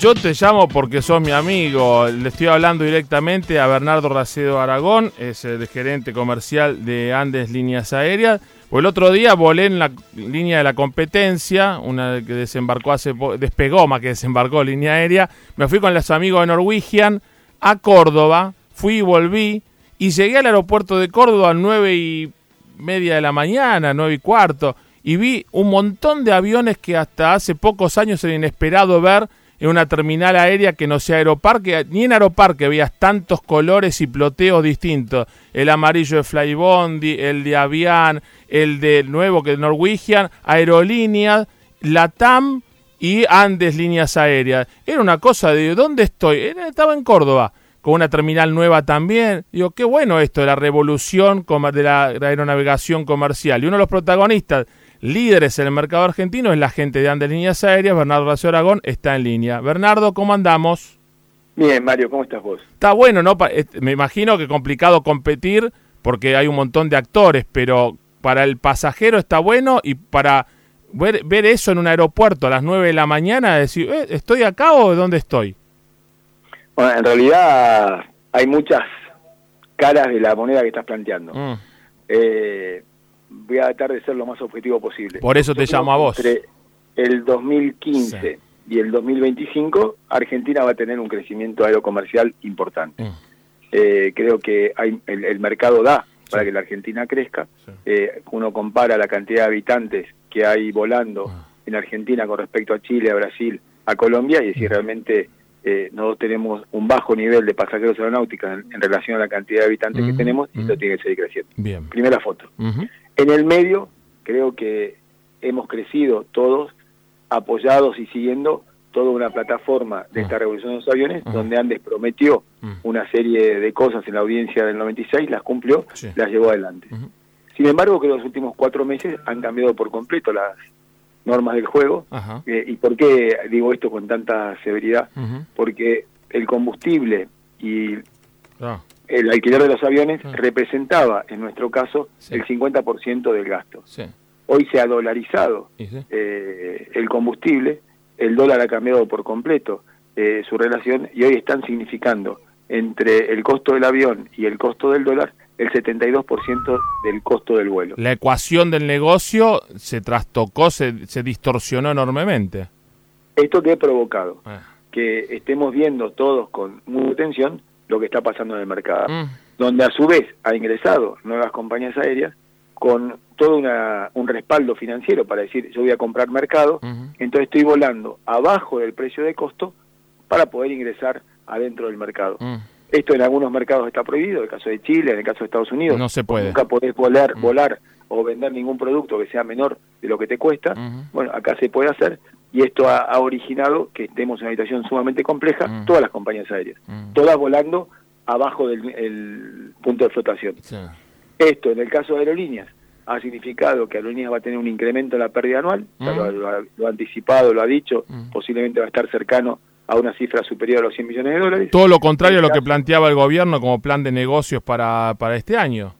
Yo te llamo porque sos mi amigo. Le estoy hablando directamente a Bernardo Racedo Aragón, es el gerente comercial de Andes Líneas Aéreas. Pues el otro día volé en la línea de la competencia, una que desembarcó hace despegó más que desembarcó línea aérea. Me fui con los amigos de Norwegian a Córdoba, fui y volví y llegué al aeropuerto de Córdoba a nueve y media de la mañana, nueve y cuarto, y vi un montón de aviones que hasta hace pocos años era inesperado ver en una terminal aérea que no sea Aeroparque, ni en Aeroparque veías tantos colores y ploteos distintos. El amarillo de Flybondi, el de Avian, el de nuevo que es Norwegian, Aerolíneas, Latam y Andes Líneas Aéreas. Era una cosa de ¿dónde estoy? Estaba en Córdoba con una terminal nueva también. Digo, qué bueno esto de la revolución de la aeronavegación comercial. Y uno de los protagonistas, líderes en el mercado argentino, es la gente de Andes Líneas Aéreas. Bernardo Racio Aragón está en línea. Bernardo, ¿cómo andamos? Bien, Mario, ¿cómo estás vos? Está bueno, ¿no? Me imagino que complicado competir porque hay un montón de actores, pero para el pasajero está bueno y para ver, ver eso en un aeropuerto a las 9 de la mañana, decir, eh, ¿estoy acá o dónde estoy? Bueno, en realidad hay muchas caras de la moneda que estás planteando. Mm. Eh, voy a tratar de ser lo más objetivo posible. Por eso te llamo a vos. Entre el 2015 y el 2025, Argentina va a tener un crecimiento aerocomercial importante. Mm. Eh, creo que hay, el, mercado da para que la Argentina crezca. Eh, uno compara la cantidad de habitantes que hay volando ah. en Argentina con respecto a Chile, a Brasil, a Colombia, y si mm. realmente eh, nosotros tenemos un bajo nivel de pasajeros aeronáuticos en, relación a la cantidad de habitantes que tenemos y eso tiene que seguir creciendo. Bien. Primera foto. En el medio, creo que hemos crecido todos apoyados y siguiendo toda una plataforma de esta revolución de los aviones, donde Andes prometió una serie de cosas en la audiencia del 96, las cumplió, las llevó adelante. Sin embargo, que los últimos cuatro meses han cambiado por completo las normas del juego. Eh, ¿Y por qué digo esto con tanta severidad? Porque el combustible y ah. El alquiler de los aviones ah. representaba, en nuestro caso, el 50% del gasto. Hoy se ha dolarizado eh, el combustible, el dólar ha cambiado por completo eh, su relación y hoy están significando entre el costo del avión y el costo del dólar el 72% del costo del vuelo. La ecuación del negocio se trastocó, se, se distorsionó enormemente. ¿Esto qué ha provocado? Ah. Que estemos viendo todos con mucha atención lo que está pasando en el mercado, mm. donde a su vez ha ingresado nuevas compañías aéreas con todo una, un respaldo financiero para decir yo voy a comprar mercado, entonces estoy volando abajo del precio de costo para poder ingresar adentro del mercado. Mm. Esto en algunos mercados está prohibido, en el caso de Chile, en el caso de Estados Unidos. No se puede. Nunca podés volar, mm. volar o vender ningún producto que sea menor de lo que te cuesta. Bueno, acá se puede hacer y esto ha, originado que estemos en una situación sumamente compleja, mm. todas las compañías aéreas, mm. todas volando abajo del punto de flotación. Esto, en el caso de aerolíneas, ha significado que Aerolíneas va a tener un incremento en la pérdida anual, lo, ha anticipado, lo ha dicho, posiblemente va a estar cercano a una cifra superior a los 100 millones de dólares. Todo lo contrario a lo que planteaba el gobierno como plan de negocios para, para este año.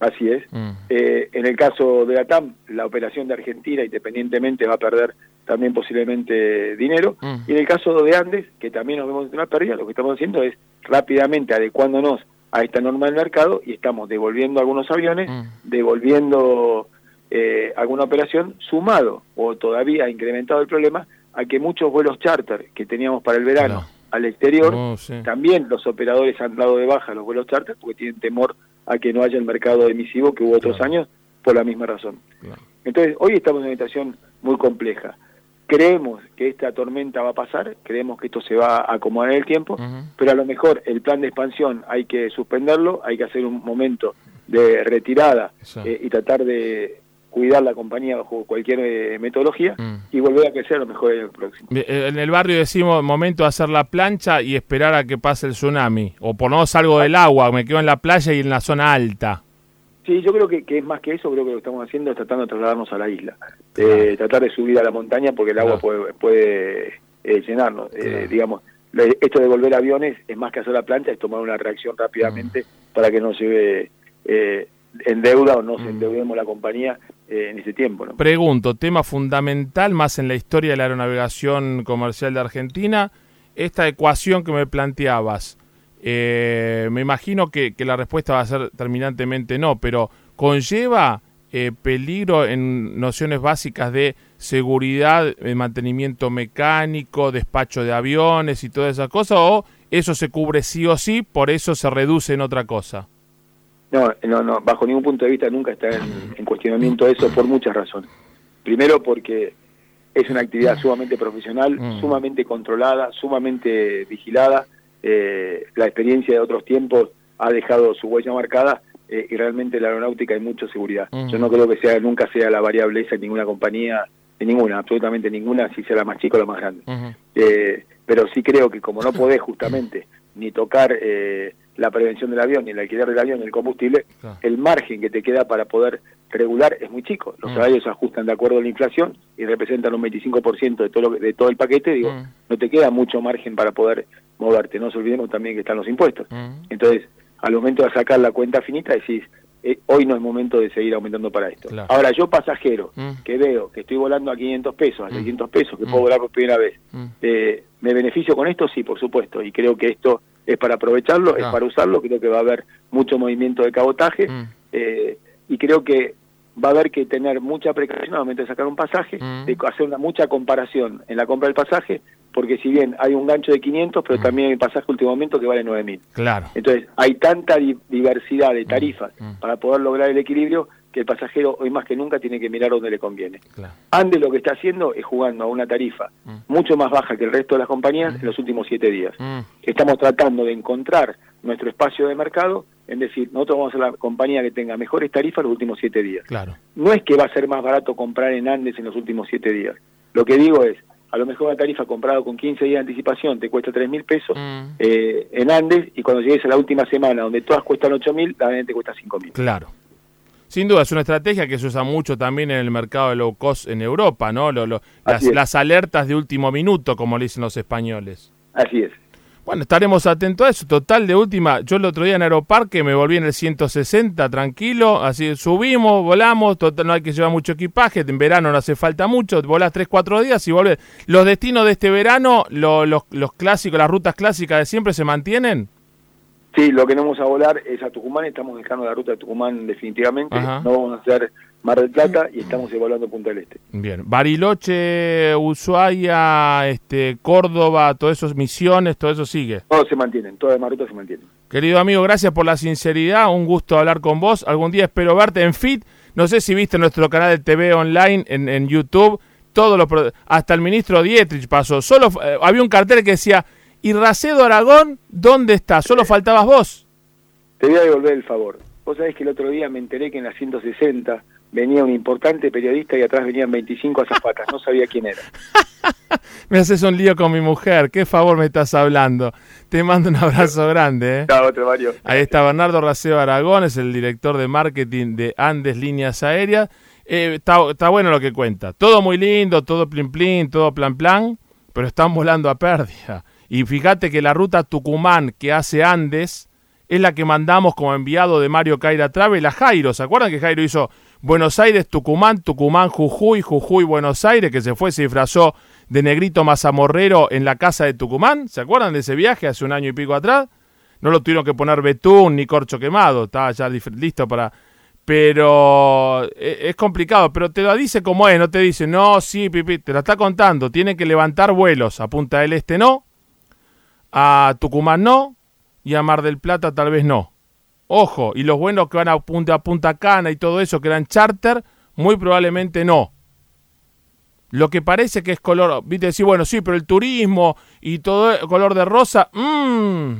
Así es. Mm. Eh, en el caso de ATAM, la operación de Argentina, independientemente, va a perder también posiblemente dinero. Mm. Y en el caso de Andes, que también nos vemos en una pérdida, lo que estamos haciendo es rápidamente adecuándonos a esta norma del mercado y estamos devolviendo algunos aviones, mm. devolviendo eh, alguna operación, sumado o todavía incrementado el problema a que muchos vuelos charter que teníamos para el verano al exterior, también los operadores han dado de baja los vuelos charter porque tienen temor a que no haya el mercado emisivo que hubo otros años por la misma razón. Entonces, hoy estamos en una situación muy compleja. Creemos que esta tormenta va a pasar, creemos que esto se va a acomodar en el tiempo, pero a lo mejor el plan de expansión hay que suspenderlo, hay que hacer un momento de retirada eh, y tratar de cuidar la compañía bajo cualquier eh, metodología mm. y volver a crecer a lo mejor en el próximo. Eh, en el barrio decimos momento de hacer la plancha y esperar a que pase el tsunami, o por no salgo del agua, me quedo en la playa y en la zona alta. Sí, yo creo que, es más que eso, creo que lo que estamos haciendo es tratando de trasladarnos a la isla, eh, tratar de subir a la montaña porque el agua puede, puede llenarnos, digamos. Esto de volver aviones es más que hacer la plancha, es tomar una reacción rápidamente mm. para que no se ve en deuda o no se endeudemos la compañía eh, en ese tiempo. Pregunto, tema fundamental más en la historia de la aeronavegación comercial de Argentina, esta ecuación que me planteabas, eh, me imagino que, la respuesta va a ser terminantemente no, pero ¿conlleva eh, peligro en nociones básicas de seguridad, mantenimiento mecánico, despacho de aviones y todas esas cosas? ¿O eso se cubre sí o sí, por eso se reduce en otra cosa? No, no, no, bajo ningún punto de vista nunca está en, cuestionamiento eso por muchas razones. Primero porque es una actividad sumamente profesional, mm. sumamente controlada, sumamente vigilada. Eh, la experiencia de otros tiempos ha dejado su huella marcada eh, y realmente la aeronáutica hay mucha seguridad. Mm. Yo no creo que sea nunca sea la variable esa en ninguna compañía, en ninguna, absolutamente ninguna, si sea la más chica o la más grande. eh, pero sí creo que como no podés justamente ni tocar eh, la prevención del avión, ni el alquiler del avión, ni el combustible, el margen que te queda para poder regular es muy chico. Los mm. salarios se ajustan de acuerdo a la inflación y representan un 25% de todo, de todo el paquete, digo, mm. no te queda mucho margen para poder moverte. No nos olvidemos también que están los impuestos. Mm. Entonces, al momento de sacar la cuenta finita decís, eh, hoy no es momento de seguir aumentando para esto. Ahora, yo pasajero, que veo que estoy volando a 500 pesos, a 600 pesos, que puedo volar por primera vez, eh, ¿me beneficio con esto? Sí, por supuesto, y creo que esto es para aprovecharlo, es para usarlo, creo que va a haber mucho movimiento de cabotaje, eh, y creo que va a haber que tener mucha precaución al momento de sacar un pasaje, mm. de hacer una mucha comparación en la compra del pasaje, porque si bien hay un gancho de 500, pero mm. también hay pasaje último momento que vale 9000. Claro. Entonces, hay tanta diversidad de mm. tarifas para poder lograr el equilibrio que el pasajero hoy más que nunca tiene que mirar dónde le conviene. Claro. Andes lo que está haciendo es jugando a una tarifa mucho más baja que el resto de las compañías en los últimos siete días. Estamos tratando de encontrar nuestro espacio de mercado es decir, nosotros vamos a ser la compañía que tenga mejores tarifas los últimos siete días. Claro. No es que va a ser más barato comprar en Andes en los últimos siete días. Lo que digo es, a lo mejor una tarifa comprada con 15 días de anticipación te cuesta tres mil pesos mm. eh, en Andes y cuando llegues a la última semana donde todas cuestan ocho mil, la te cuesta cinco mil. Claro. Sin duda, es una estrategia que se usa mucho también en el mercado de low cost en Europa, ¿no? las, las alertas de último minuto, como le dicen los españoles. Así es. Bueno, estaremos atentos a eso. Total, de última, yo el otro día en Aeroparque me volví en el 160 tranquilo, así subimos, volamos, total, no hay que llevar mucho equipaje, en verano no hace falta mucho, volás 3, 4 días y volvés. ¿Los destinos de este verano, los, los clásicos, las rutas clásicas de siempre se mantienen? Sí, lo que no vamos a volar es a Tucumán, estamos dejando la ruta de Tucumán definitivamente, no vamos a hacer Mar del Plata y estamos evaluando Punta del Este. Bien, Bariloche, Ushuaia, este, Córdoba, todas esas misiones, todo eso sigue. Todo se mantienen, todas las rutas se mantienen. Querido amigo, gracias por la sinceridad, un gusto hablar con vos, algún día espero verte en FIT, no sé si viste nuestro canal de TV online en, en YouTube, todo lo, hasta el ministro Dietrich pasó, solo eh, había un cartel que decía y Racedo Aragón, ¿dónde está? Solo faltabas vos. Te voy a devolver el favor. Vos sabés que el otro día me enteré que en la 160 venía un importante periodista y atrás venían 25 azafatas. No sabía quién era. me haces un lío con mi mujer. ¿Qué favor me estás hablando? Te mando un abrazo grande. ¿eh? otro, Mario. Ahí está Bernardo Racedo Aragón, es el director de marketing de Andes Líneas Aéreas. Eh, está, está bueno lo que cuenta. Todo muy lindo, todo plin plin, todo plan plan, pero están volando a pérdida. Y fíjate que la ruta Tucumán que hace Andes es la que mandamos como enviado de Mario Caira Travel a Jairo. ¿Se acuerdan que Jairo hizo Buenos Aires, Tucumán, Tucumán, Jujuy, Jujuy, Buenos Aires, que se fue, se disfrazó de negrito mazamorrero en la casa de Tucumán? ¿Se acuerdan de ese viaje hace un año y pico atrás? No lo tuvieron que poner betún ni corcho quemado, estaba ya listo para... Pero e, es complicado, pero te lo dice como es, no te dice, no, sí, pipi, te lo está contando, tiene que levantar vuelos a Punta Este, no, a Tucumán no y a Mar del Plata tal vez no. Ojo, y los buenos que van a Punta, a Punta Cana y todo eso que eran charter, muy probablemente no. Lo que parece que es color, viste, decir, bueno, sí, pero el turismo y todo el color de rosa, mmm,